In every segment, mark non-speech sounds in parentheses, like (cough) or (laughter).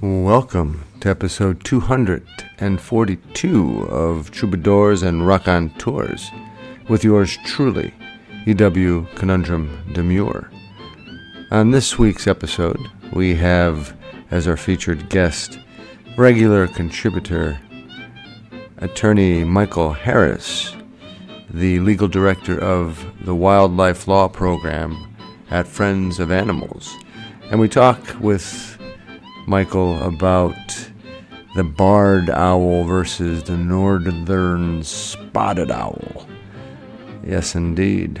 Welcome to episode 242 of Troubadours and Raconteurs with yours truly, EW Conundrum Demure. On this week's episode, we have as our featured guest regular contributor, attorney Michael Harris, the legal director of the Wildlife Law Program at Friends of Animals. And we talk with Michael, about the barred owl versus the northern spotted owl. Yes, indeed.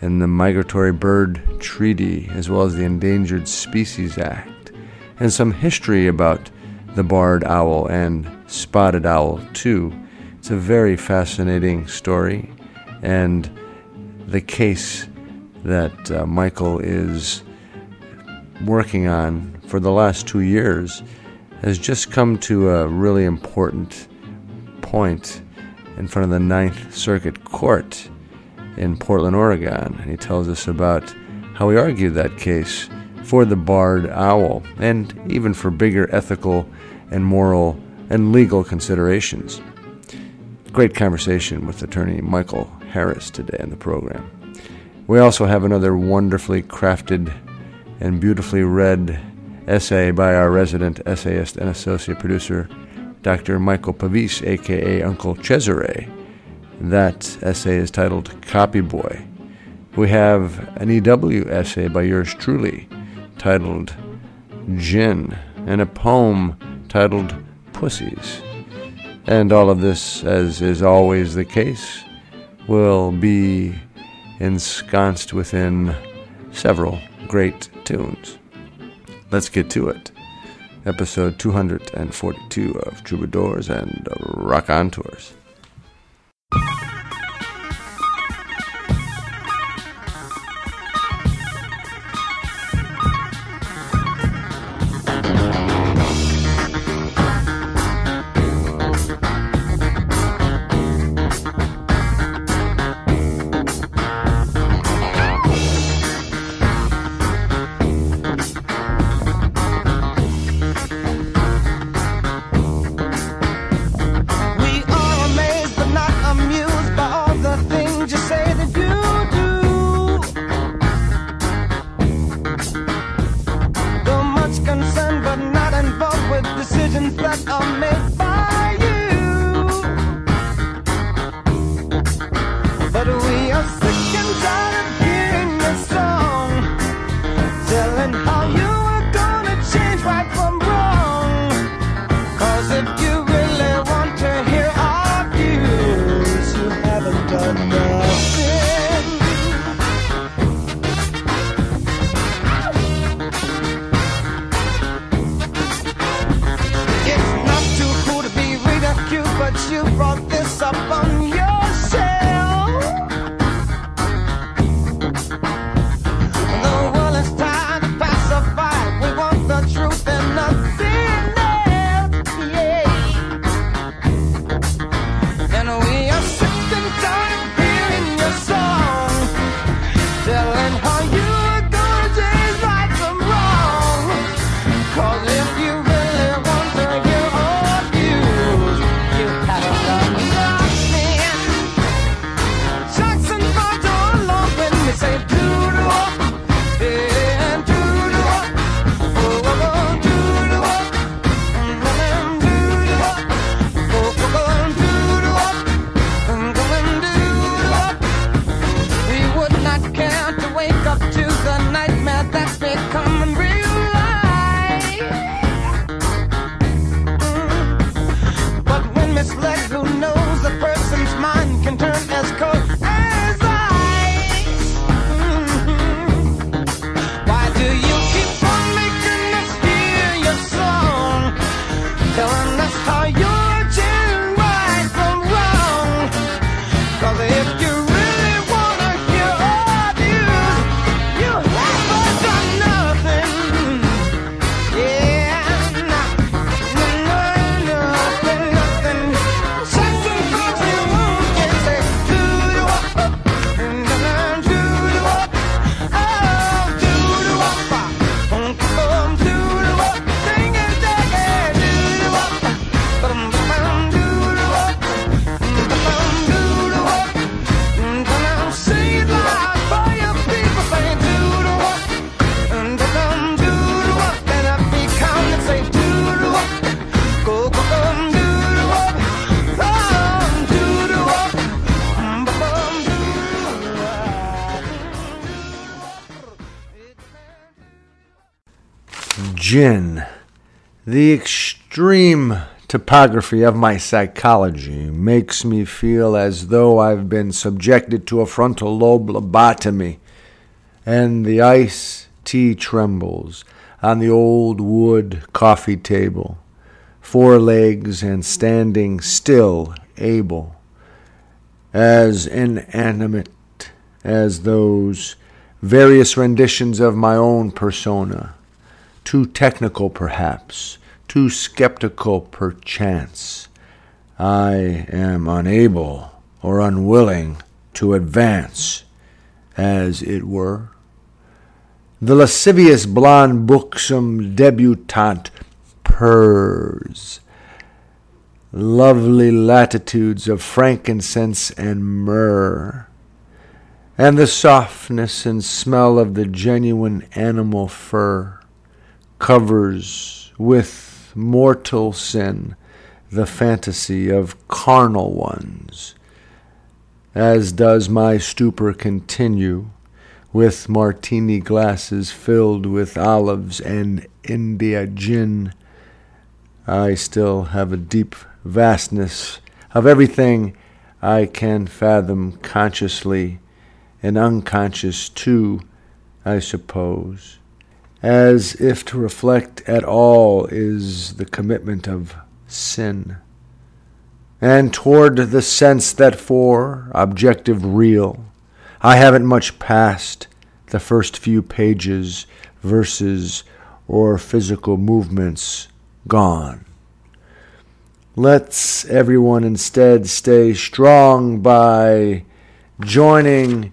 And the Migratory Bird Treaty, as well as the Endangered Species Act, and some history about the barred owl and spotted owl, too. It's a very fascinating story, and the case that uh, Michael is working on for the last two years has just come to a really important point in front of the Ninth Circuit Court in Portland, Oregon. And he tells us about how he argued that case for the barred owl and even for bigger ethical and moral and legal considerations. Great conversation with attorney Michael Harris today in the program. We also have another wonderfully crafted and beautifully read essay by our resident essayist and associate producer, Dr. Michael Pavis, aka Uncle Cesare. That essay is titled Copy Boy. We have an EW essay by yours truly titled Gin, and a poem titled Pussies. And all of this, as is always the case, will be ensconced within several great tunes. Let's get to it. Episode 242 of Troubadours and Raconteurs. The extreme topography of my psychology makes me feel as though I've been subjected to a frontal lobe lobotomy, and the ice tea trembles on the old wood coffee table, four legs and standing still able, as inanimate as those various renditions of my own persona, too technical perhaps, too skeptical perchance. I am unable or unwilling to advance, as it were. The lascivious blonde buxom debutante purrs. Lovely latitudes of frankincense and myrrh and the softness and smell of the genuine animal fur covers with mortal sin the fantasy of carnal ones, as does my stupor continue with martini glasses filled with olives and India gin. I still have a deep vastness of everything I can fathom consciously and unconscious too, I suppose, as if to reflect at all is the commitment of sin, and toward the sense that for objective real, I haven't much passed the first few pages, verses, or physical movements gone. Let's everyone instead stay strong by joining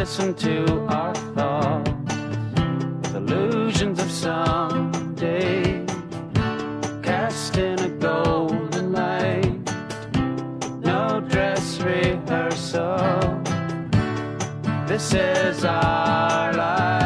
listen to our thoughts, illusions of someday, cast in a golden light, no dress rehearsal. This is our life.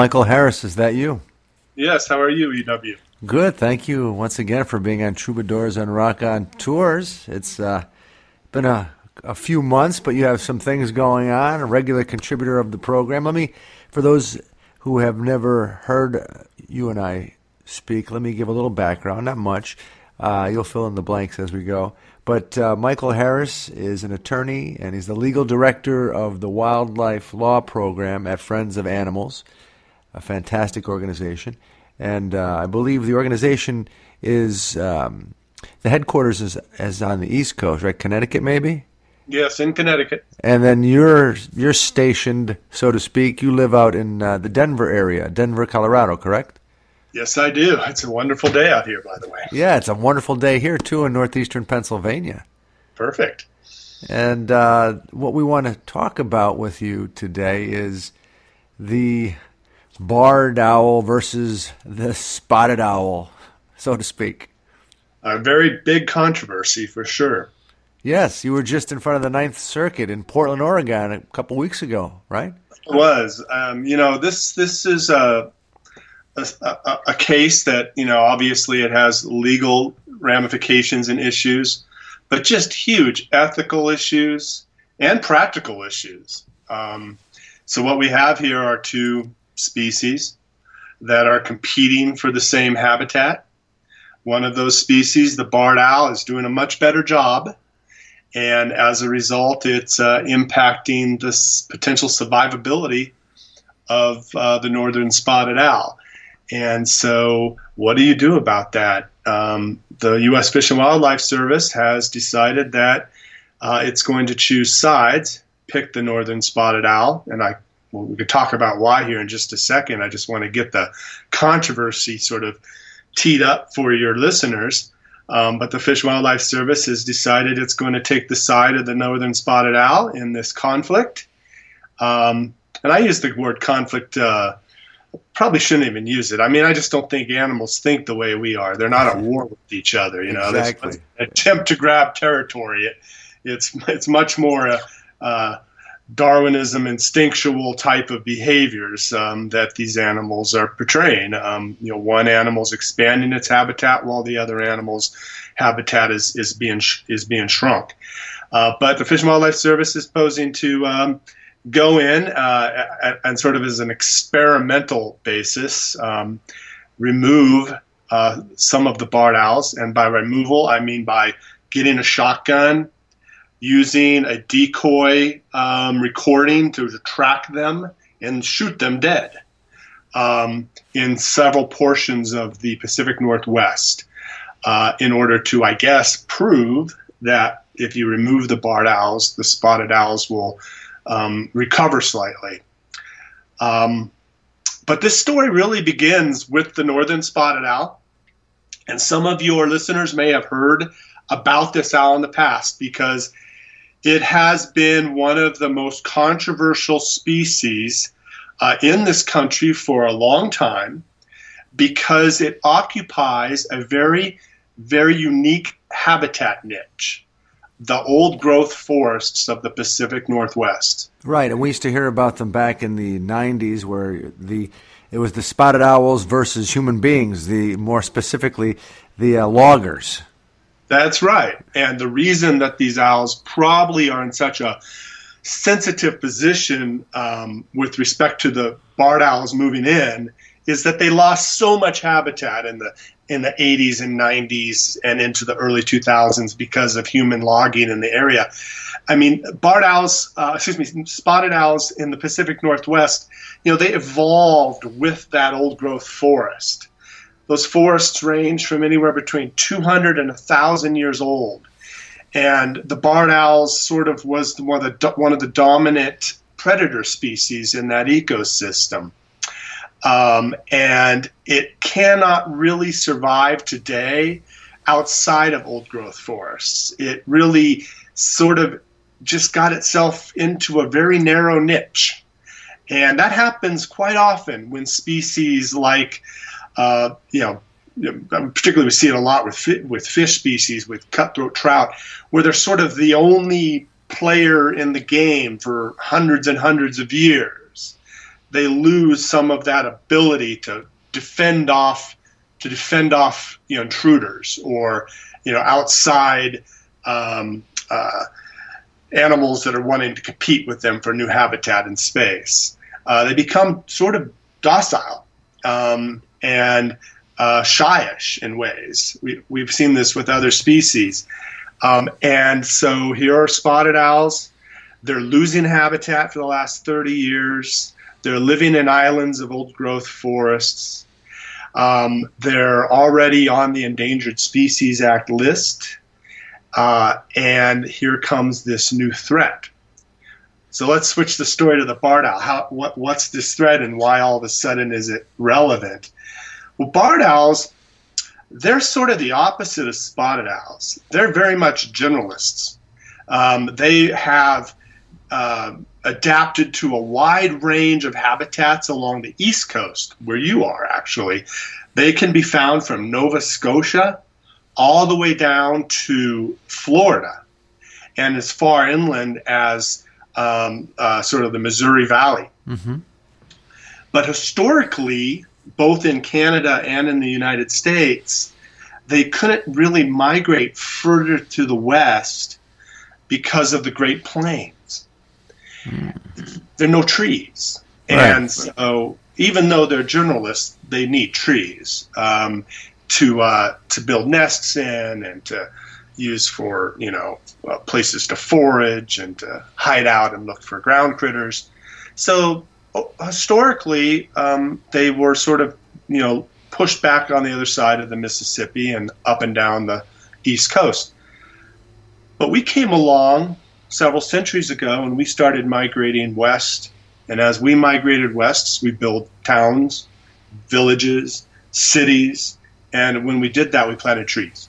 Michael Harris, is that you? Yes, how are you, EW? Good, thank you once again for being on Troubadours and Raconteurs. It's uh, been a, a few months, but you have some things going on, a regular contributor of the program. Let me, for those who have never heard you and I speak, let me give a little background, not much. Uh, you'll fill in the blanks as we go. But uh, Michael Harris is an attorney, and he's the legal director of the Wildlife Law Program at Friends of Animals, a fantastic organization. And uh, I believe the organization is um, the headquarters is, is on the East Coast, right? Connecticut, maybe. Yes, in Connecticut. And then you're you're stationed, so to speak. You live out in uh, the Denver area, Denver, Colorado, correct? Yes, I do. It's a wonderful day out here, by the way. Yeah, it's a wonderful day here too in northeastern Pennsylvania. Perfect. And uh, what we want to talk about with you today is the barred owl versus the spotted owl, so to speak. A very big controversy for sure. Yes, you were just in front of the Ninth Circuit in Portland, Oregon, a couple weeks ago, right? It was. Um, you know, this this is a, a, a case that you know obviously it has legal ramifications and issues, but just huge ethical issues and practical issues. Um, so what we have here are two species that are competing for the same habitat. One of those species, the barred owl, is doing a much better job and as a result, it's uh, impacting this potential survivability of uh, the northern spotted owl. And so, what do you do about that? Um, the U.S. Fish and Wildlife Service has decided that uh, it's going to choose sides, pick the northern spotted owl, and I well, we could talk about why here in just a second. I just want to get the controversy sort of teed up for your listeners. Um, but the Fish and Wildlife Service has decided it's going to take the side of the northern spotted owl in this conflict. Um, and I use the word conflict. Uh, probably shouldn't even use it. I mean, I just don't think animals think the way we are. They're not at war with each other. You know, exactly. attempt to grab territory. It, it's it's much more a, uh, Darwinism instinctual type of behaviors um, that these animals are portraying. Um, you know, one animal's expanding its habitat while the other animal's habitat is is being sh- is being shrunk. Uh, but the Fish and Wildlife Service is posing to um, go in uh, and sort of as an experimental basis um, remove uh, some of the barred owls, and by removal I mean by getting a shotgun using a decoy um, recording to track them and shoot them dead um, in several portions of the Pacific Northwest uh, in order to, I guess, prove that if you remove the barred owls, the spotted owls will um, recover slightly. Um, but this story really begins with the northern spotted owl. And some of your listeners may have heard about this owl in the past because it has been one of the most controversial species uh, in this country for a long time because it occupies a very, very unique habitat niche the old growth forests of the Pacific Northwest. Right, and we used to hear about them back in the 90s where the it was the spotted owls versus human beings, the more specifically the uh, loggers. That's right. And the reason that these owls probably are in such a sensitive position um, with respect to the barred owls moving in is that they lost so much habitat in the in the 80s and 90s and into the early 2000s because of human logging in the area. I mean, barred owls, uh, excuse me, spotted owls in the Pacific Northwest, you know, they evolved with that old growth forest. Those forests range from anywhere between 200 and 1,000 years old. And the barred owls sort of was one of the, one of the dominant predator species in that ecosystem. Um, and it cannot really survive today outside of old growth forests. It really sort of just got itself into a very narrow niche. And that happens quite often when species like uh, you know, particularly we see it a lot with with fish species, with cutthroat trout, where they're sort of the only player in the game for hundreds and hundreds of years. they lose some of that ability to defend off to defend off you know intruders or you know outside um, uh, animals that are wanting to compete with them for new habitat in space. Uh, they become sort of docile um, and uh, shyish in ways. We, we've seen this with other species. Um, and so here are spotted owls. They're losing habitat for the last 30 years. They're living in islands of old growth forests. Um, they're already on the Endangered Species Act list. Uh, and here comes this new threat. So let's switch the story to the barred owl. How, what, what's this threat and why all of a sudden is it relevant? Well, barred owls, they're sort of the opposite of spotted owls. They're very much generalists. Um, they have uh, adapted to a wide range of habitats along the east coast, where you are actually. They can be found from Nova Scotia all the way down to Florida and as far inland as um, uh, sort of the Missouri Valley. Mm-hmm. But historically, both in Canada and in the United States, they couldn't really migrate further to the west because of the Great Plains. Mm. There are no trees. Right. And so, even though they're generalists, they need trees. Um, to uh, to build nests in and to use for you know uh, places to forage and to hide out and look for ground critters. So historically, um, they were sort of you know pushed back on the other side of the Mississippi and up and down the east coast. But we came along several centuries ago and we started migrating west. And as we migrated west, we built towns, villages, cities, and when we did that, we planted trees.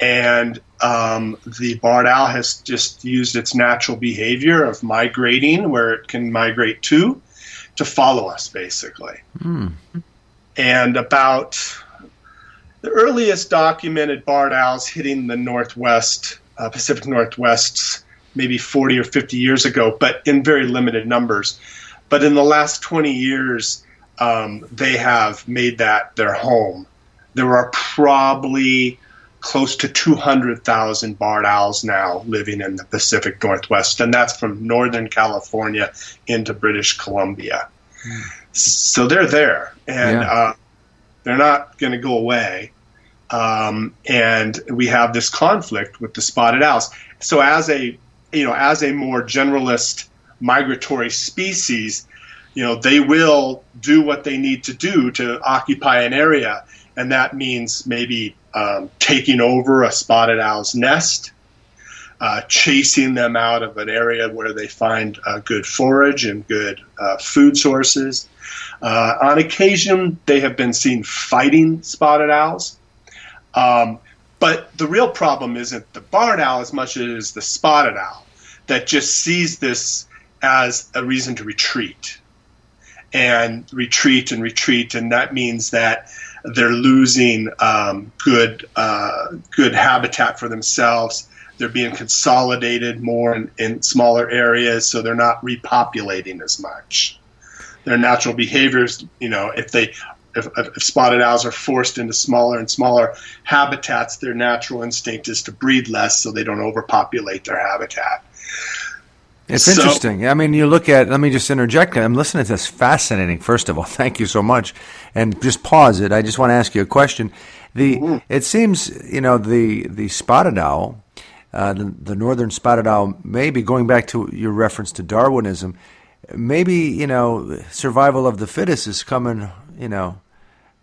And um, the barred owl has just used its natural behavior of migrating where it can migrate to, to follow us, basically. Mm. And about the earliest documented barred owls hitting the Northwest, uh, Pacific Northwest, maybe 40 or 50 years ago, but in very limited numbers. But in the last 20 years, um, they have made that their home there are probably close to 200,000 barred owls now living in the Pacific Northwest, and that's from Northern California into British Columbia. Mm. So they're there, and yeah. uh, they're not going to go away. Um, and we have this conflict with the spotted owls. So as a you know as a more generalist migratory species, you know they will do what they need to do to occupy an area and that means maybe um, taking over a spotted owl's nest, uh, chasing them out of an area where they find uh, good forage and good uh, food sources. Uh, on occasion, they have been seen fighting spotted owls. Um, but the real problem isn't the barred owl as much as it is the spotted owl that just sees this as a reason to retreat and retreat and retreat. And that means that they're losing um, good uh, good habitat for themselves. They're being consolidated more in, in smaller areas, so they're not repopulating as much. Their natural behaviors, you know, if they if, if, spotted owls are forced into smaller and smaller habitats, their natural instinct is to breed less so they don't overpopulate their habitat. It's so, interesting. I mean, you look at, let me just interject. I'm listening to this fascinating, first of all. (laughs) Thank you so much. And just pause it. I just want to ask you a question. The mm-hmm. It seems, you know, the, the spotted owl, uh, the, the northern spotted owl, maybe going back to your reference to Darwinism, maybe, you know, survival of the fittest is coming, you know,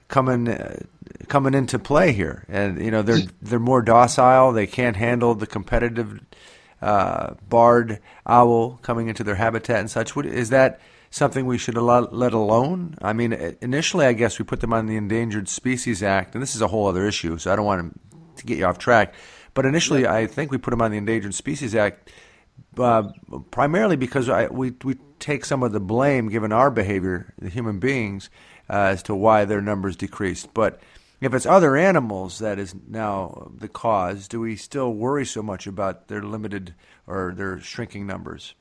coming. Uh, coming into play here and you know they're they're more docile they can't handle the competitive uh, barred owl coming into their habitat and such. Is that something we should let alone? I mean, initially, I guess we put them on the Endangered Species Act, and this is a whole other issue, so I don't want to get you off track. But initially, yeah. I think we put them on the Endangered Species Act uh, primarily because I, we we take some of the blame, given our behavior, the human beings, uh, as to why their numbers decreased. But if it's other animals that is now the cause, do we still worry so much about their limited or their shrinking numbers?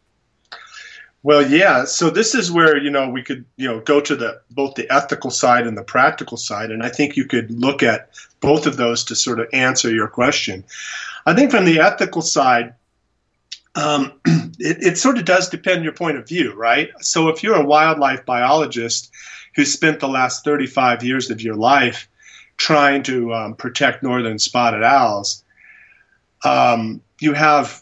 Well, yeah. So this is where you know we could you know go to the both the ethical side and the practical side, and I think you could look at both of those to sort of answer your question. I think from the ethical side, um, (clears throat) it, it sort of does depend your point of view, right? So if you're a wildlife biologist who spent the last 35 years of your life trying to um, protect northern spotted owls, um, you have,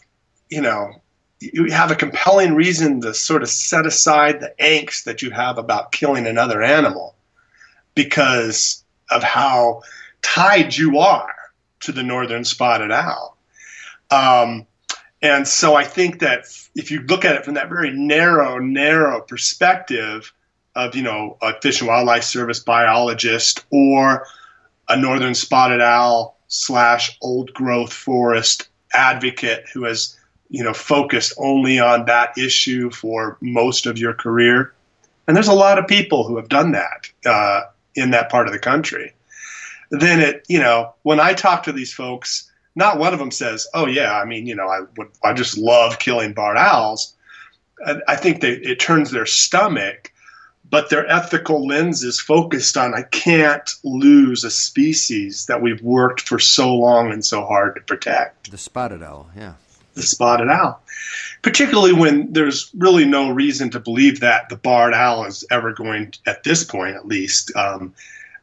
you know, you have a compelling reason to sort of set aside the angst that you have about killing another animal because of how tied you are to the northern spotted owl. Um, and so I think that if you look at it from that very narrow, narrow perspective of, you know, a Fish and Wildlife Service biologist or a northern spotted owl slash old growth forest advocate who has you know focused only on that issue for most of your career. And there's a lot of people who have done that uh, in that part of the country. Then it you know when i talk to these folks not one of them says oh yeah i mean you know i would i just love killing barred owls. I think they, it turns their stomach but their ethical lens is focused on I can't lose a species that we've worked for so long and so hard to protect. The spotted owl, yeah. The spotted owl. Particularly when there's really no reason to believe that the barred owl is ever going, at this point at least, um,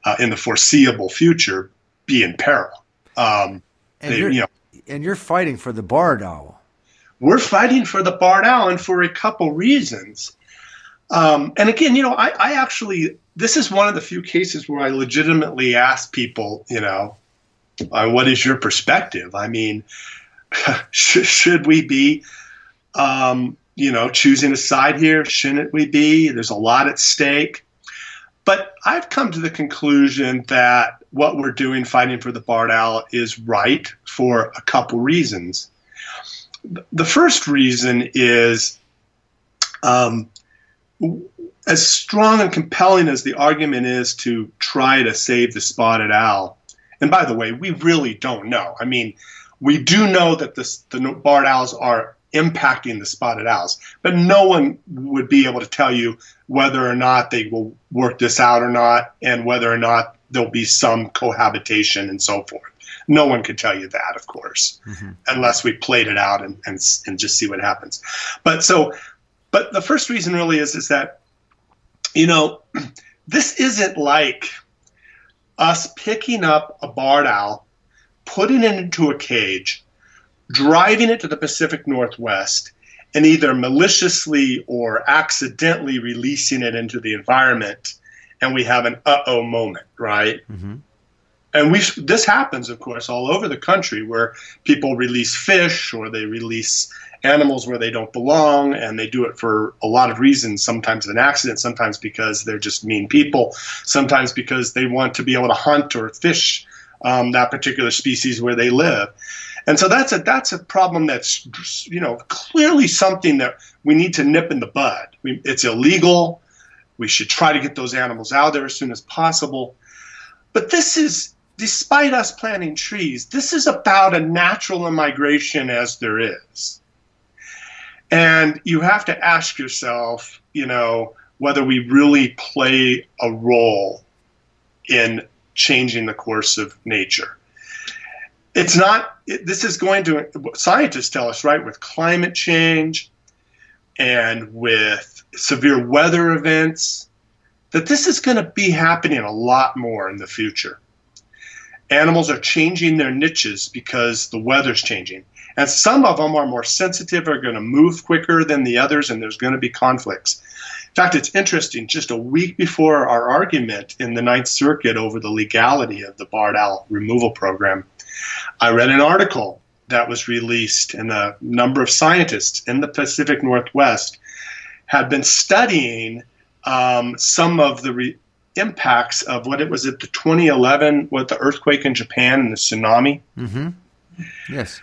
uh, in the foreseeable future, be in peril. Um, and, they, you're, you know, and you're fighting for the barred owl. We're fighting for the barred owl, and for a couple reasons. Um, and again, you know, I, I actually, this is one of the few cases where I legitimately ask people, you know, uh, what is your perspective? I mean, (laughs) should, should we be, um, you know, choosing a side here? Shouldn't we be? There's a lot at stake. But I've come to the conclusion that what we're doing fighting for the barred owl is right for a couple reasons. The first reason is um, as strong and compelling as the argument is to try to save the spotted owl, and by the way, we really don't know. I mean, we do know that the, the barred owls are impacting the spotted owls, but no one would be able to tell you whether or not they will work this out or not, and whether or not there'll be some cohabitation and so forth. No one could tell you that, of course, mm-hmm. unless we played it out and, and, and just see what happens. But so but the first reason really is is that you know this isn't like us picking up a barred owl, putting it into a cage, driving it to the Pacific Northwest, and either maliciously or accidentally releasing it into the environment, and we have an uh-oh moment, right? Mm-hmm. And we this happens, of course, all over the country where people release fish or they release animals where they don't belong, and they do it for a lot of reasons. Sometimes an accident, sometimes because they're just mean people, sometimes because they want to be able to hunt or fish um, that particular species where they live. And so that's a that's a problem that's you know clearly something that we need to nip in the bud. We, it's illegal. We should try to get those animals out there as soon as possible. But this is despite us planting trees, this is about a natural immigration as there is. And you have to ask yourself, you know, whether we really play a role in changing the course of nature. It's not, this is going to, scientists tell us, right, with climate change and with severe weather events, that this is going to be happening a lot more in the future. Animals are changing their niches because the weather's changing. And some of them are more sensitive, are going to move quicker than the others, and there's going to be conflicts. In fact, it's interesting. Just a week before our argument in the Ninth Circuit over the legality of the barred owl removal program, I read an article that was released, and a number of scientists in the Pacific Northwest had been studying um, some of the re- impacts of what it was at the 2011, what the earthquake in Japan and the tsunami. Mm-hmm. Yes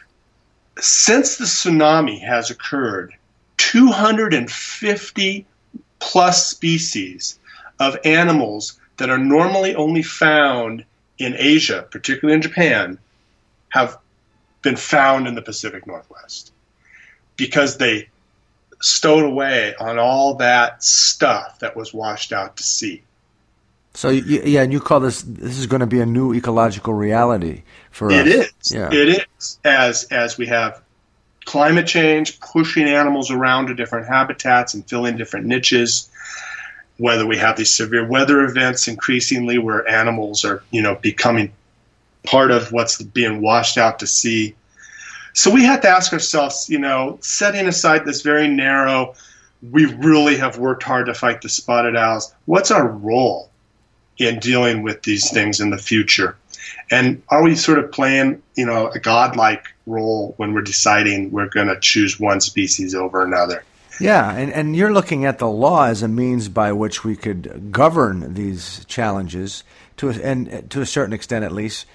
since the tsunami has occurred, 250 plus species of animals that are normally only found in Asia, particularly in Japan, have been found in the Pacific Northwest because they stowed away on all that stuff that was washed out to sea. So yeah, and you call this this is going to be a new ecological reality for it us. It is. Yeah. It is as as we have climate change pushing animals around to different habitats and filling different niches. Whether we have these severe weather events increasingly where animals are you know becoming part of what's being washed out to sea. So we have to ask ourselves, you know, setting aside this very narrow, we really have worked hard to fight the spotted owls. What's our role in dealing with these things in the future? And are we sort of playing, you know, a godlike role when we're deciding we're going to choose one species over another? Yeah, and, and you're looking at the law as a means by which we could govern these challenges to a, and to a certain extent, at least.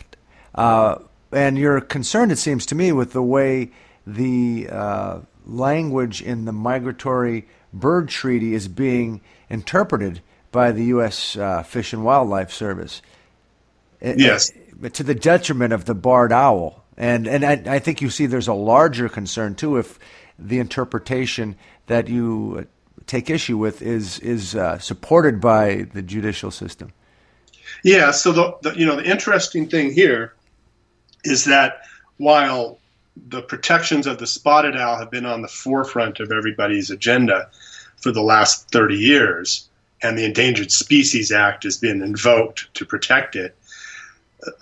Uh, and you're concerned, it seems to me, with the way the uh, language in the migratory bird treaty is being interpreted by the U.S. Uh, Fish and Wildlife Service. Yes. to the detriment of the barred owl. And, and I, I think you see there's a larger concern, too, if the interpretation that you take issue with is, is uh, supported by the judicial system. Yeah, so the, the, you know the interesting thing here is that while the protections of the spotted owl have been on the forefront of everybody's agenda for the last 30 years, and the Endangered Species Act has been invoked to protect it,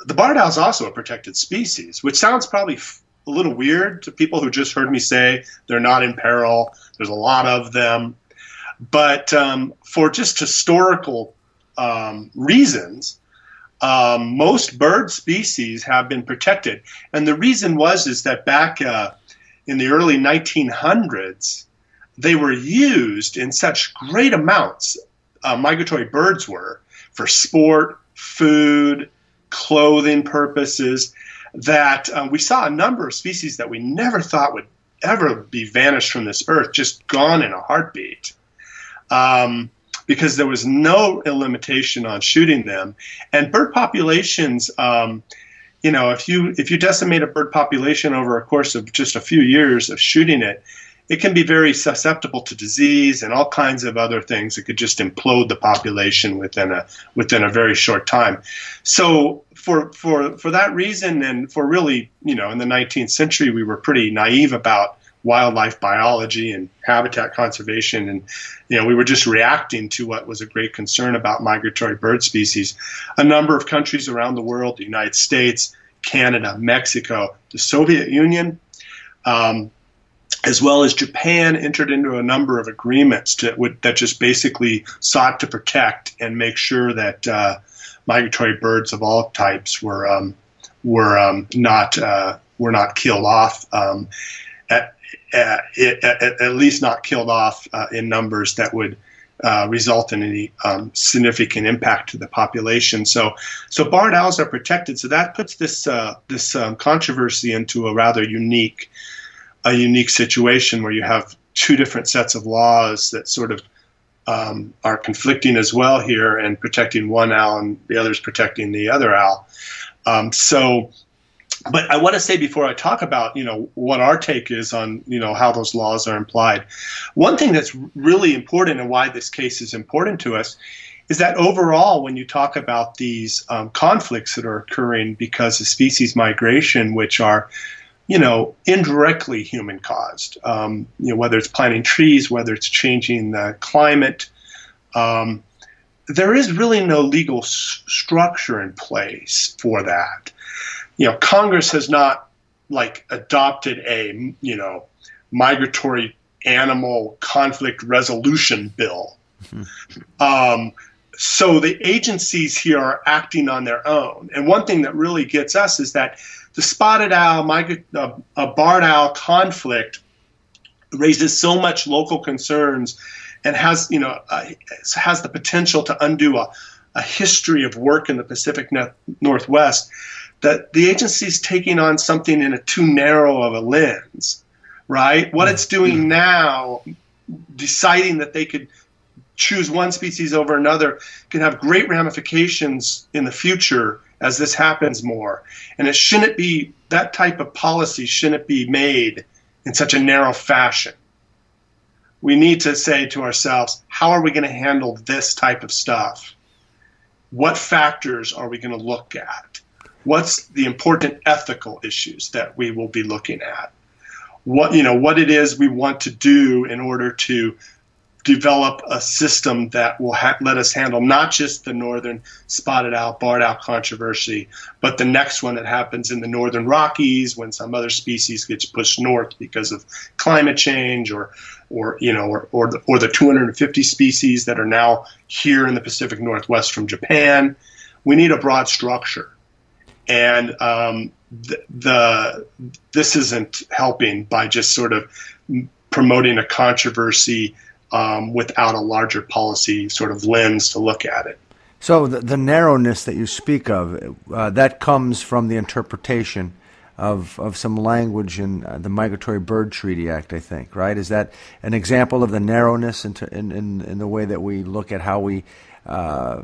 the barred owl is also a protected species, which sounds probably a little weird to people who just heard me say they're not in peril. There's a lot of them. But um, for just historical um, reasons, um, most bird species have been protected, and the reason was is that back uh, in the early 1900s, they were used in such great amounts. Uh, migratory birds were for sport, food, clothing purposes. That uh, we saw a number of species that we never thought would ever be vanished from this earth, just gone in a heartbeat. Um, because there was no limitation on shooting them. And bird populations, um, you know, if you if you decimate a bird population over a course of just a few years of shooting it, it can be very susceptible to disease and all kinds of other things. It could just implode the population within a within a very short time. So for for for that reason, and for really, you know, in the 19th century, we were pretty naive about wildlife biology and habitat conservation and you know we were just reacting to what was a great concern about migratory bird species a number of countries around the world the united states canada mexico the soviet union um, as well as japan entered into a number of agreements to, that just basically sought to protect and make sure that uh, migratory birds of all types were um, were um, not uh, were not killed off um, at, at, at, at, least not killed off uh, in numbers that would uh, result in any um, significant impact to the population. So, so barred owls are protected. So that puts this uh, this um, controversy into a rather unique a unique situation where you have two different sets of laws that sort of um, are conflicting as well here and protecting one owl and the other is protecting the other owl. Um, so but I want to say before I talk about you know what our take is on you know how those laws are implied, one thing that's really important and why this case is important to us is that overall, when you talk about these um, conflicts that are occurring because of species migration, which are you know indirectly human caused, um, you know whether it's planting trees, whether it's changing the climate. Um, there is really no legal s- structure in place for that you know, Congress has not like adopted a you know migratory animal conflict resolution bill. Mm-hmm. Um, so the agencies here are acting on their own. And one thing that really gets us is that the spotted owl, migra- uh, a barred owl conflict raises so much local concerns and has you know uh, has the potential to undo a, a history of work in the Pacific Northwest that the agency is taking on something in a too narrow of a lens, right? What it's doing mm-hmm. now, deciding that they could choose one species over another, can have great ramifications in the future as this happens more. And it shouldn't be that type of policy shouldn't be made in such a narrow fashion. we need to say to ourselves, how are we going to handle this type of stuff? What factors are we going to look at? What's the important ethical issues that we will be looking at? What you know, what it is we want to do in order to develop a system that will ha- let us handle not just the northern spotted owl, barred owl controversy, but the next one that happens in the northern Rockies when some other species gets pushed north because of climate change, or, or you know, or or the, or the 250 species that are now here in the Pacific Northwest from Japan. We need a broad structure, and um, the, the this isn't helping by just sort of promoting a controversy um, without a larger policy sort of lens to look at it. So the, the narrowness that you speak of, uh, that comes from the interpretation of, of some language in uh, the Migratory Bird Treaty Act, I think, right? Is that an example of the narrowness in, in, in, in the way that we look at how we uh,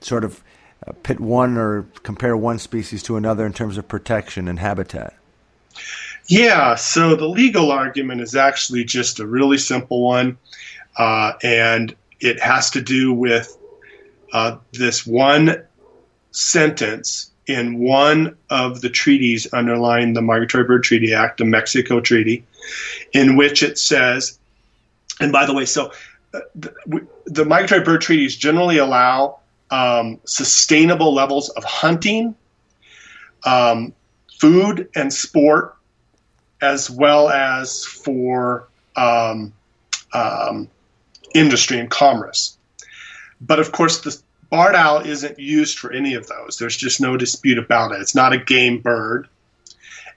sort of uh, pit one or compare one species to another in terms of protection and habitat? Yeah, so the legal argument is actually just a really simple one, uh, and it has to do with uh, this one sentence in one of the treaties underlying the Migratory Bird Treaty Act, the Mexico Treaty, in which it says, and by the way, so uh, the, the Migratory Bird Treaties generally allow um, sustainable levels of hunting, um, food, and sport as well as for um, um, industry and commerce. But of course, the barred owl isn't used for any of those. There's just no dispute about it. It's not a game bird,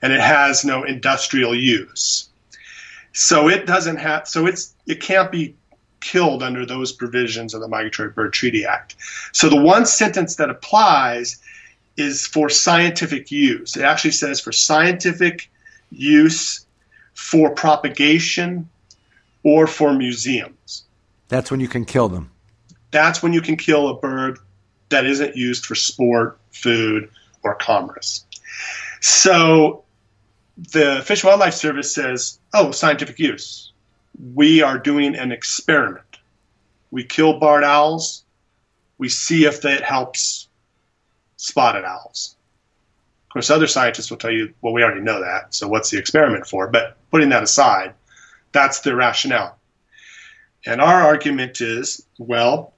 and it has no industrial use. So it doesn't have. So it's it can't be killed under those provisions of the Migratory Bird Treaty Act. So the one sentence that applies is for scientific use. It actually says for scientific use for propagation or for museums. That's when you can kill them. That's when you can kill a bird that isn't used for sport, food, or commerce. So the Fish and Wildlife Service says, oh, scientific use. We are doing an experiment. We kill barred owls. We see if that helps spotted owls. Of course, other scientists will tell you, well, we already know that, so what's the experiment for? But putting that aside, that's the rationale. And our argument is, well,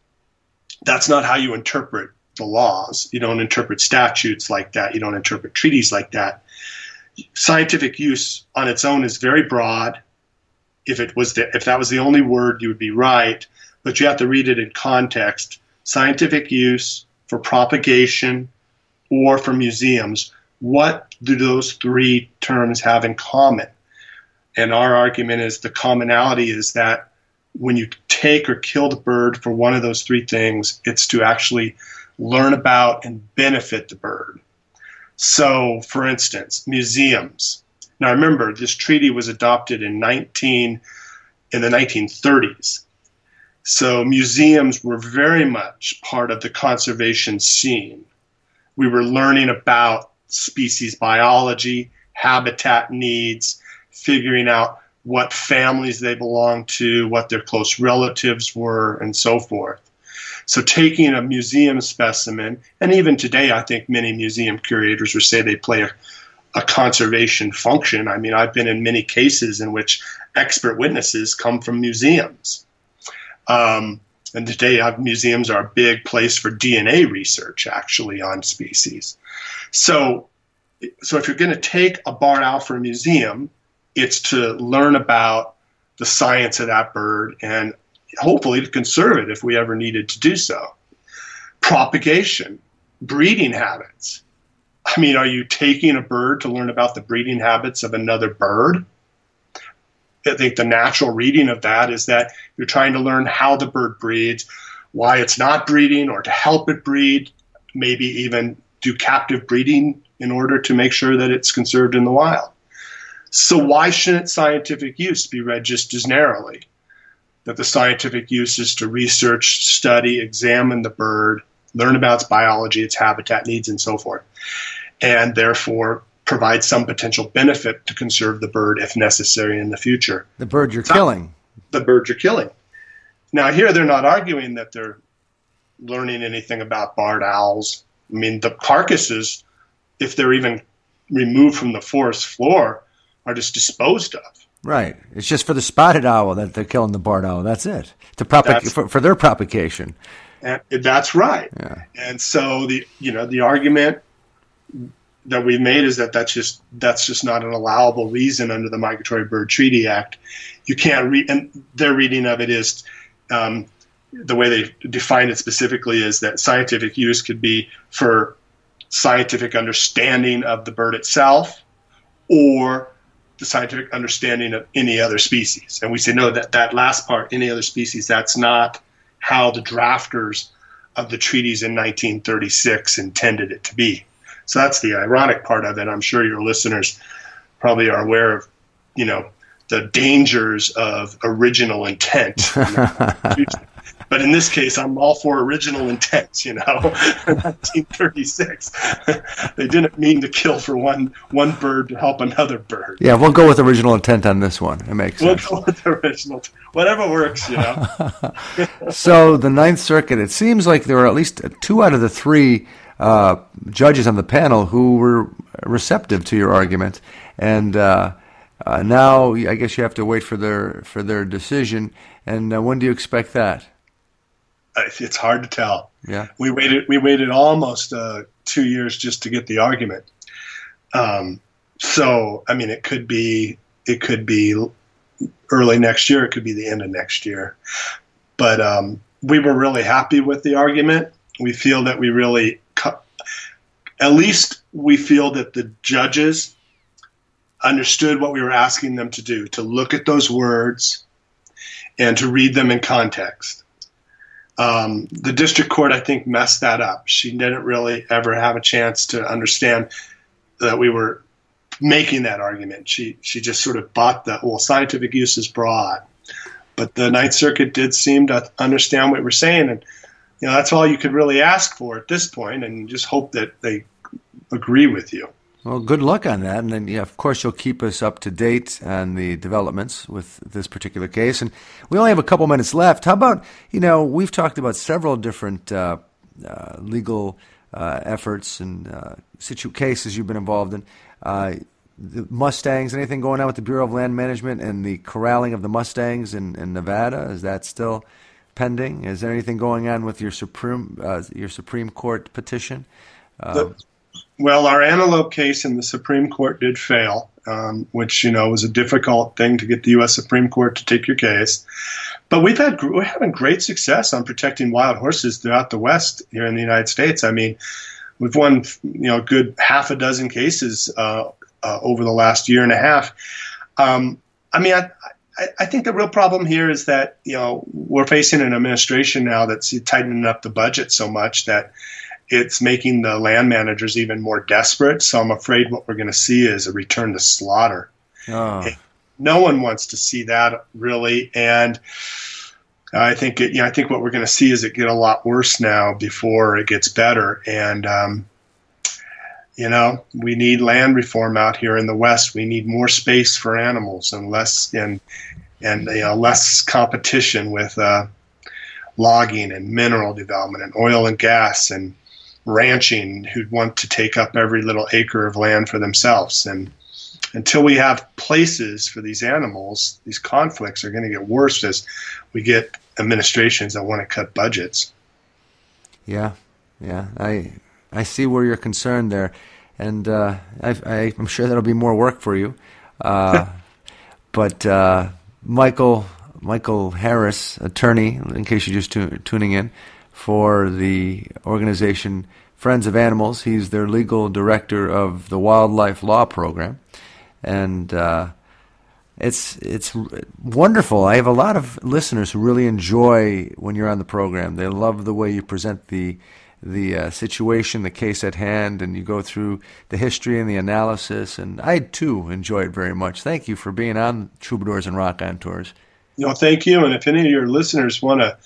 that's not how you interpret the laws. You don't interpret statutes like that. You don't interpret treaties like that. Scientific use on its own is very broad. If it was the, if that was the only word, you would be right. But you have to read it in context. Scientific use for propagation or for museums what do those three terms have in common? And our argument is the commonality is that when you take or kill the bird for one of those three things, it's to actually learn about and benefit the bird. So, for instance, museums. Now, remember, this treaty was adopted in 19 in the 1930s. So, museums were very much part of the conservation scene. We were learning about species biology, habitat needs, figuring out what families they belong to, what their close relatives were, and so forth. So, taking a museum specimen, and even today, I think many museum curators would say they play a, a conservation function. I mean, I've been in many cases in which expert witnesses come from museums. Um, and today, museums are a big place for DNA research, actually, on species. So, so if you're going to take a barred owl for a museum, it's to learn about the science of that bird and hopefully to conserve it if we ever needed to do so. Propagation, breeding habits. I mean, are you taking a bird to learn about the breeding habits of another bird? I think the natural reading of that is that you're trying to learn how the bird breeds, why it's not breeding, or to help it breed, maybe even do captive breeding in order to make sure that it's conserved in the wild. So, why shouldn't scientific use be read just as narrowly? That the scientific use is to research, study, examine the bird, learn about its biology, its habitat needs, and so forth, and therefore provide some potential benefit to conserve the bird if necessary in the future. The bird you're killing. the birds are killing. Now, here they're not arguing that they're learning anything about barred owls. I mean, the carcasses, if they're even removed from the forest floor, are just disposed of. Right. It's just for the spotted owl that they're killing the barred owl. That's it. To propag- for, for their propagation. And that's right. Yeah. And so the you know the argument that we've made is that that's just that's just not an allowable reason under the Migratory Bird Treaty Act. You can't read, and their reading of it is um, the way they define it specifically is that scientific use could be for scientific understanding of the bird itself, or the scientific understanding of any other species. And we say no, that that last part, any other species, that's not how the drafters of the treaties in 1936 intended it to be. So that's the ironic part of it. I'm sure your listeners probably are aware of, you know, the dangers of original intent. (laughs) but in this case, I'm all for original intent. You know, (laughs) 1936. they didn't mean to kill for one one bird to help another bird. Yeah, we'll go with original intent on this one. It makes we'll sense. We'll go with original, whatever works. You know. (laughs) so the Ninth Circuit. It seems like there are at least two out of the three uh, judges on the panel who were receptive to your argument, and uh, uh, now I guess you have to wait for their for their decision. And uh, when do you expect that? It's hard to tell. Yeah, we waited. We waited almost uh, two years just to get the argument. Um, so I mean, it could be it could be early next year. It could be the end of next year. But um, we were really happy with the argument. We feel that we really at least we feel that the judges understood what we were asking them to do to look at those words and to read them in context. Um, the district court, I think, messed that up. She didn't really ever have a chance to understand that we were making that argument. She she just sort of bought that. Well, scientific use is broad, but the Ninth Circuit did seem to understand what we're saying, and you know that's all you could really ask for at this point, and just hope that they agree with you. Well, good luck on that, and then yeah, of course you'll keep us up to date on the developments with this particular case. And we only have a couple minutes left. How about you know we've talked about several different uh, uh, legal uh, efforts and uh, situ- cases you've been involved in. Uh, the Mustangs, anything going on with the Bureau of Land Management and the corralling of the Mustangs in, in Nevada? Is that still pending? Is there anything going on with your Supreme uh, your Supreme Court petition? The, well, our antelope case in the Supreme Court did fail, um, which you know was a difficult thing to get the U.S. Supreme Court to take your case. But we've had we're having great success on protecting wild horses throughout the West here in the United States. I mean, we've won you know a good half a dozen cases uh, uh, over the last year and a half. Um, I mean, I, I, I, think the real problem here is that you know we're facing an administration now that's tightening up the budget so much that it's making the land managers even more desperate. So I'm afraid what we're going to see is a return to slaughter. Oh. No one wants to see that really, and I think it, you know, I think what we're going to see is it get a lot worse now before it gets better. And um, you know, we need land reform out here in the West. We need more space for animals and less and and you know less competition with uh, logging and mineral development and oil and gas and ranching who'd want to take up every little acre of land for themselves. And until we have places for these animals, these conflicts are going to get worse as we get administrations that want to cut budgets. Yeah, yeah, I I see where you're concerned there, and uh, I, am sure that'll be more work for you. Uh, (laughs) but uh, Michael Michael Harris, attorney, in case you're just tu- tuning in, for the organization Friends of Animals. He's their legal director of the Wildlife Law Program, and uh, it's it's wonderful. I have a lot of listeners who really enjoy when you're on the program. They love the way you present the the uh, situation, the case at hand, and you go through the history and the analysis. And I too enjoy it very much. Thank you for being on Troubadours and Raconteurs. No, thank you. And if any of your listeners want to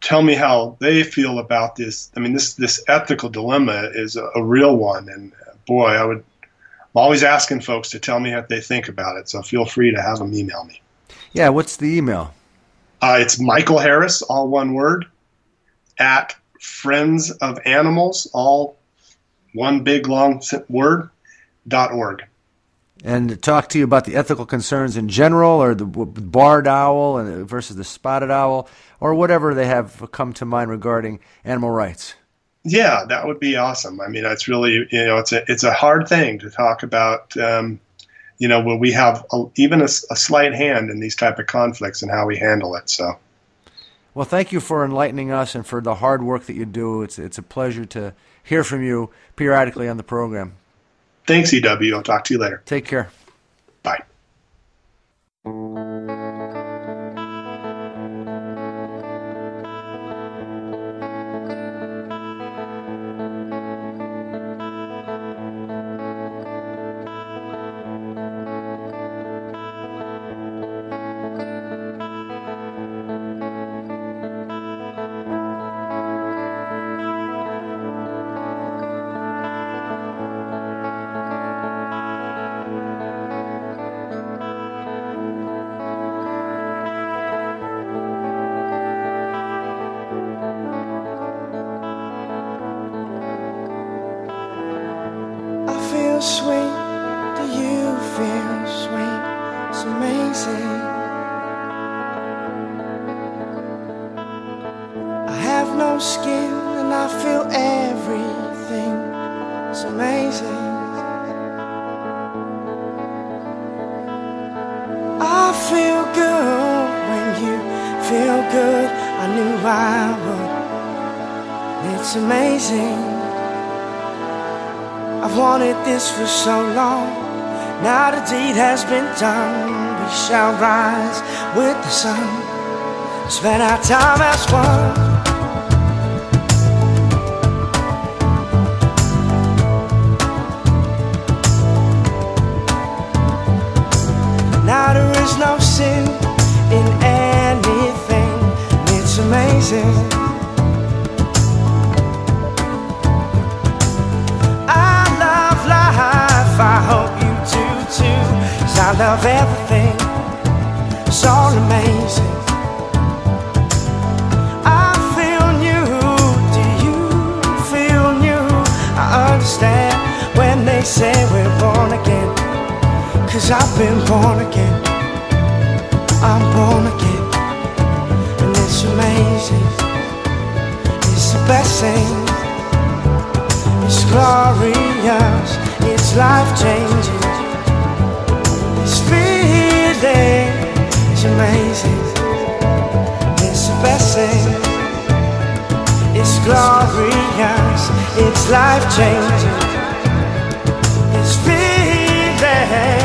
tell me how they feel about this. I mean, this this ethical dilemma is a, a real one, and boy, I would. I'm always asking folks to tell me what they think about it, so feel free to have them email me. Yeah, what's the email? Uh, it's Michael Harris, all one word, at Friends of Animals, all one big long word, dot org. And talk to you about the ethical concerns in general, or the barred owl versus the spotted owl, or whatever they have come to mind regarding animal rights. Yeah, that would be awesome. I mean, it's really you know it's a it's a hard thing to talk about. Um, you know, when we have a, even a, a slight hand in these type of conflicts and how we handle it. So. Well, thank you for enlightening us and for the hard work that you do. It's it's a pleasure to hear from you periodically on the program. Thanks, EW. I'll talk to you later. Take care. Bye. For so long. Now the deed has been done. We shall rise with the sun. Spend our time as one. Now there is no sin in anything. It's amazing. I love everything. It's all amazing. I feel new. Do you feel new? I understand when they say we're born again. Cause I've been born again. I'm born again. And it's amazing. It's the best thing. It's glorious. It's life changing feeling is amazing. It's the best thing. It's glorious. It's life changing. It's feeling.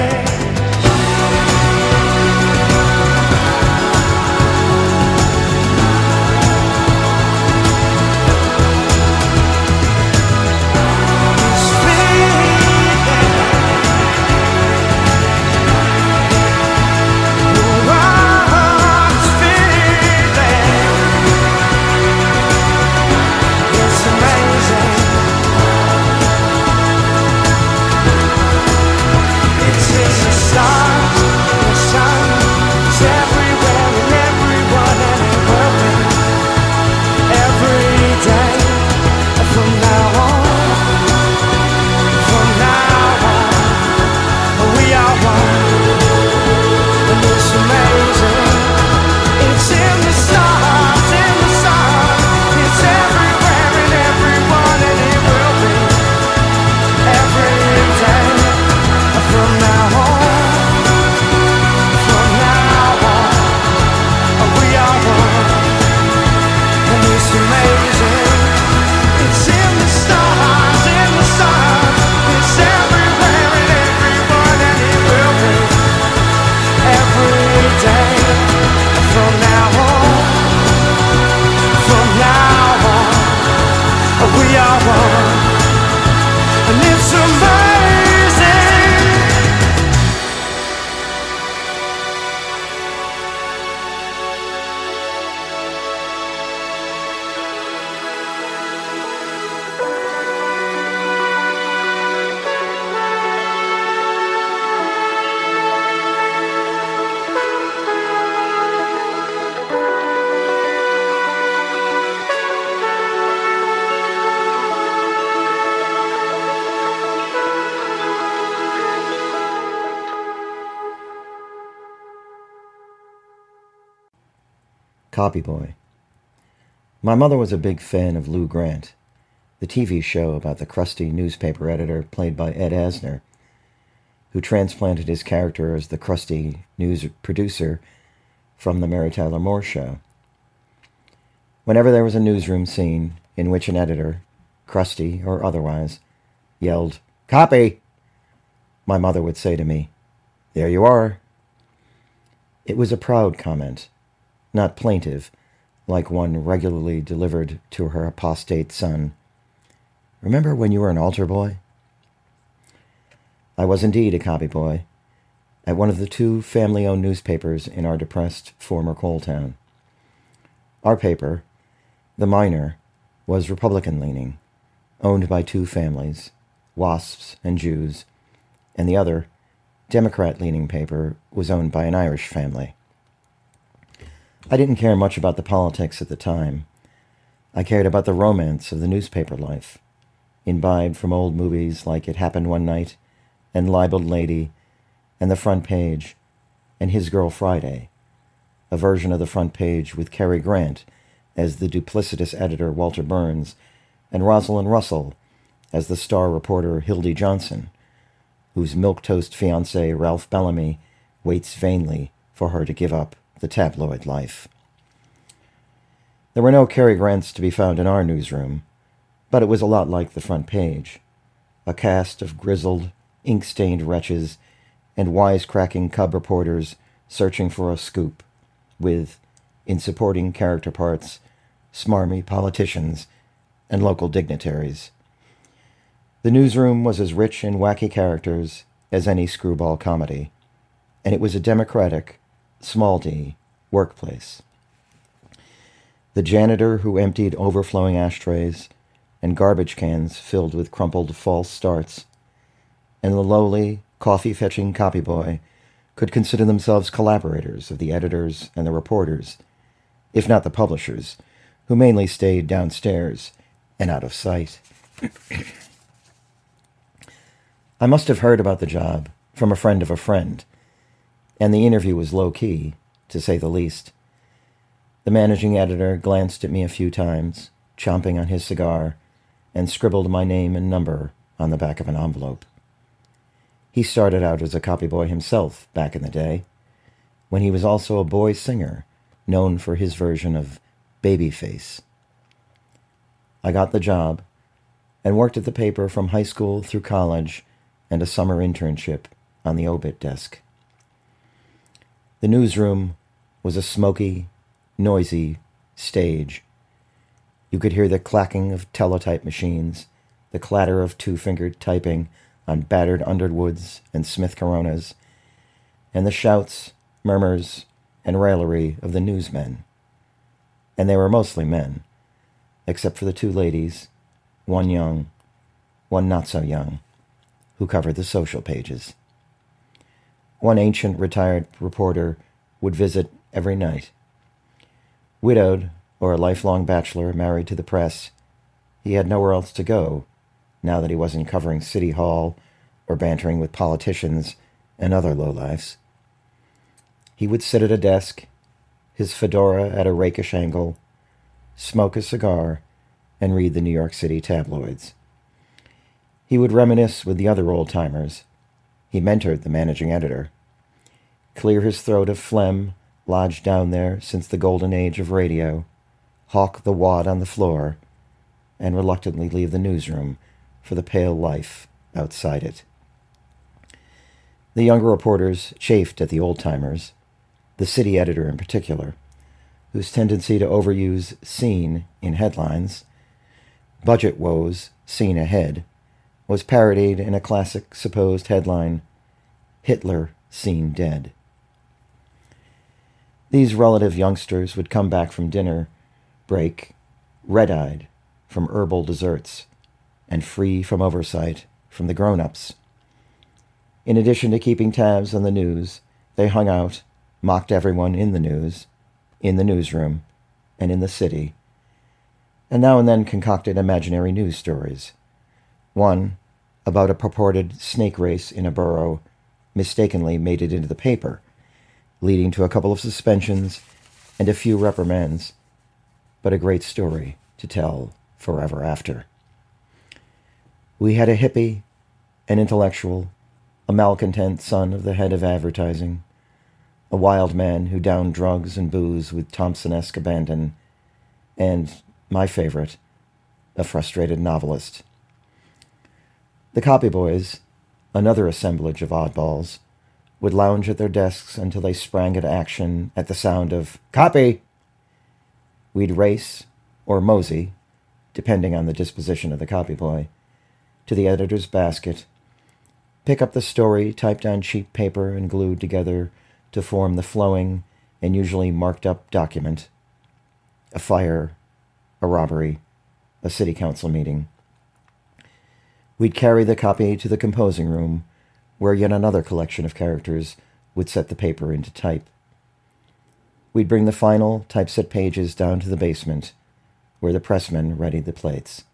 Copy Boy. My mother was a big fan of Lou Grant, the TV show about the crusty newspaper editor played by Ed Asner, who transplanted his character as the crusty news producer from the Mary Tyler Moore show. Whenever there was a newsroom scene in which an editor, crusty or otherwise, yelled, Copy! My mother would say to me, There you are. It was a proud comment, not plaintive, like one regularly delivered to her apostate son. Remember when you were an altar boy? I was indeed a copy boy at one of the two family owned newspapers in our depressed former coal town. Our paper, The Miner, was Republican leaning, owned by two families, WASPs and Jews, and the other, Democrat leaning paper, was owned by an Irish family. I didn't care much about the politics at the time. I cared about the romance of the newspaper life, imbibed from old movies like It Happened One Night and Libeled Lady and The Front Page and His Girl Friday, a version of The Front Page with Cary Grant as the duplicitous editor Walter Burns and Rosalind Russell as the star reporter Hildy Johnson, whose milquetoast fiance Ralph Bellamy waits vainly for her to give up the tabloid life. There were no Cary Grants to be found in our newsroom, but it was a lot like the front page a cast of grizzled, ink stained wretches and wisecracking cub reporters searching for a scoop, with, in supporting character parts, smarmy politicians and local dignitaries. The newsroom was as rich in wacky characters as any screwball comedy, and it was a democratic, small d, workplace. The janitor who emptied overflowing ashtrays and garbage cans filled with crumpled false starts, and the lowly, coffee fetching copy boy could consider themselves collaborators of the editors and the reporters, if not the publishers, who mainly stayed downstairs and out of sight. I must have heard about the job from a friend of a friend and the interview was low key, to say the least. The managing editor glanced at me a few times, chomping on his cigar, and scribbled my name and number on the back of an envelope. He started out as a copyboy himself back in the day, when he was also a boy singer, known for his version of Babyface. I got the job and worked at the paper from high school through college and a summer internship on the obit desk. The newsroom was a smoky, noisy stage. You could hear the clacking of teletype machines, the clatter of two fingered typing on battered Underwoods and Smith Coronas, and the shouts, murmurs, and raillery of the newsmen. And they were mostly men, except for the two ladies, one young, one not so young, who covered the social pages. One ancient retired reporter would visit every night. Widowed, or a lifelong bachelor married to the press, he had nowhere else to go now that he wasn't covering City Hall or bantering with politicians and other lowlifes. He would sit at a desk, his fedora at a rakish angle, smoke a cigar, and read the New York City tabloids. He would reminisce with the other old timers he mentored the managing editor. Clear his throat of phlegm lodged down there since the golden age of radio, hawk the wad on the floor, and reluctantly leave the newsroom for the pale life outside it. The younger reporters chafed at the old timers, the city editor in particular, whose tendency to overuse scene in headlines, budget woes seen ahead, was parodied in a classic supposed headline Hitler seen dead. These relative youngsters would come back from dinner break red eyed from herbal desserts and free from oversight from the grown ups. In addition to keeping tabs on the news, they hung out, mocked everyone in the news, in the newsroom, and in the city, and now and then concocted imaginary news stories one about a purported snake race in a borough mistakenly made it into the paper, leading to a couple of suspensions and a few reprimands, but a great story to tell forever after. We had a hippie, an intellectual, a malcontent son of the head of advertising, a wild man who downed drugs and booze with Thompson-esque abandon, and, my favorite, a frustrated novelist. The copy boys, another assemblage of oddballs, would lounge at their desks until they sprang into action at the sound of copy. We'd race, or mosey, depending on the disposition of the copy boy, to the editor's basket, pick up the story typed on cheap paper and glued together to form the flowing and usually marked up document a fire, a robbery, a city council meeting. We'd carry the copy to the composing room where yet another collection of characters would set the paper into type. We'd bring the final typeset pages down to the basement, where the pressmen readied the plates.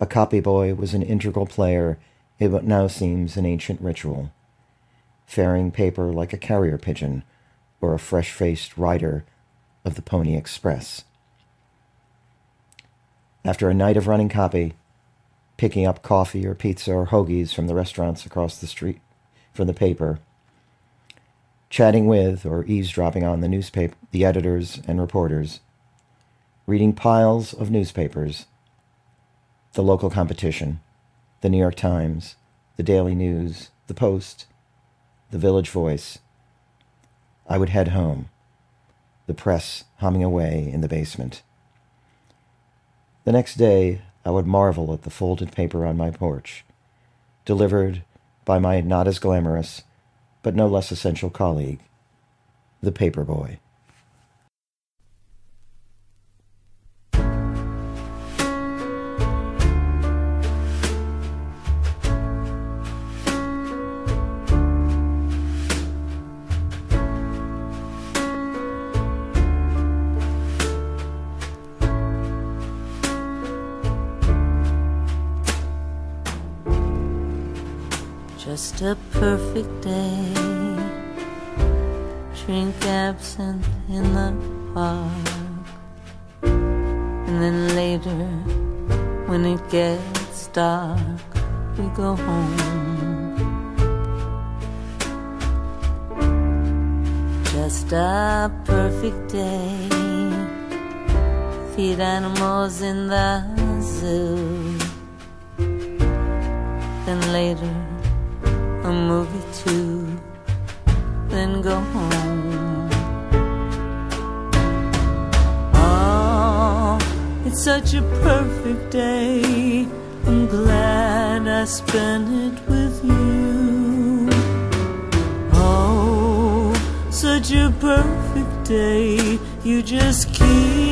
A copy boy was an integral player in what now seems an ancient ritual, ferrying paper like a carrier pigeon or a fresh-faced rider of the Pony Express. After a night of running copy, picking up coffee or pizza or hoagies from the restaurants across the street from the paper, chatting with or eavesdropping on the newspaper, the editors and reporters, reading piles of newspapers, the local competition, the New York Times, the Daily News, the Post, the Village Voice. I would head home, the press humming away in the basement. The next day, I would marvel at the folded paper on my porch, delivered by my not as glamorous, but no less essential colleague, the paper boy. A perfect day. Drink absinthe in the park. And then later, when it gets dark, we go home. Just a perfect day. Feed animals in the zoo. Then later, movie too, then go home. Oh, it's such a perfect day. I'm glad I spent it with you. Oh, such a perfect day. You just keep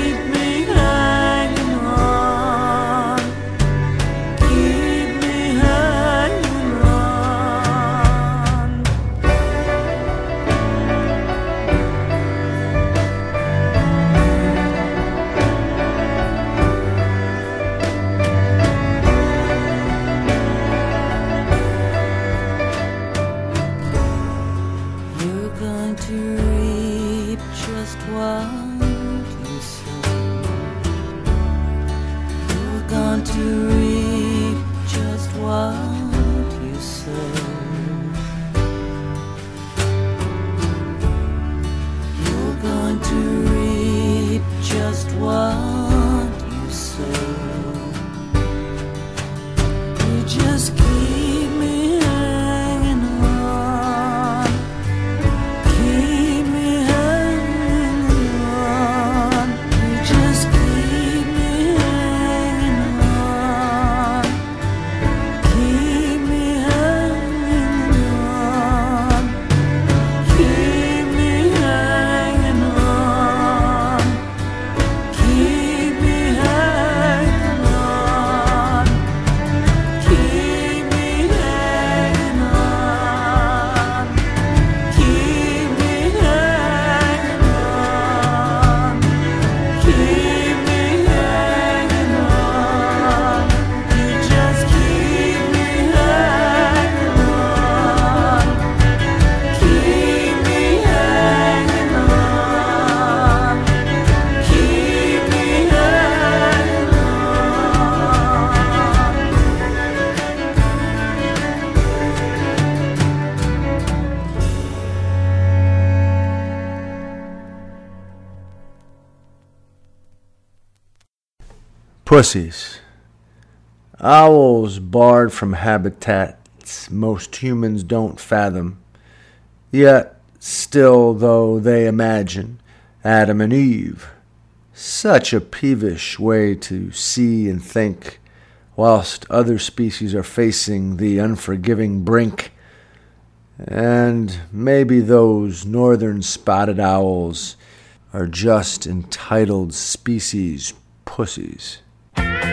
Pussies. Owls barred from habitats most humans don't fathom. Yet, still, though they imagine Adam and Eve. Such a peevish way to see and think, whilst other species are facing the unforgiving brink. And maybe those northern spotted owls are just entitled species pussies. Well,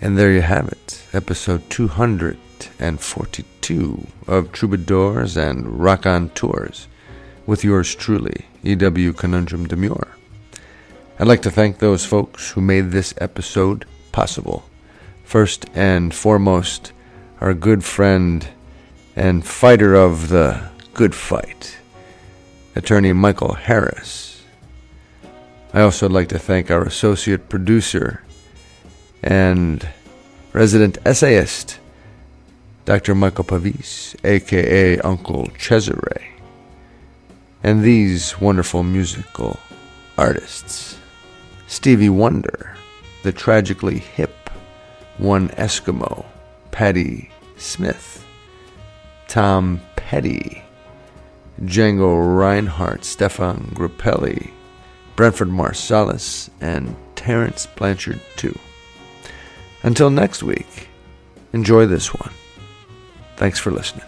And there you have it, episode 242 of Troubadours and Raconteurs, with yours truly, E.W. Conundrum Demure. I'd like to thank those folks who made this episode possible. First and foremost, our good friend and fighter of the good fight, attorney Michael Harris. I also would like to thank our associate producer and resident essayist, Dr. Michael Pavis, aka Uncle Cesare, and these wonderful musical artists Stevie Wonder, the tragically hip one Eskimo, Patti Smith, Tom Petty, Django Reinhardt, Stéphane Grappelli, Branford Marsalis, and Terence Blanchard, too. Until next week, enjoy this one. Thanks for listening.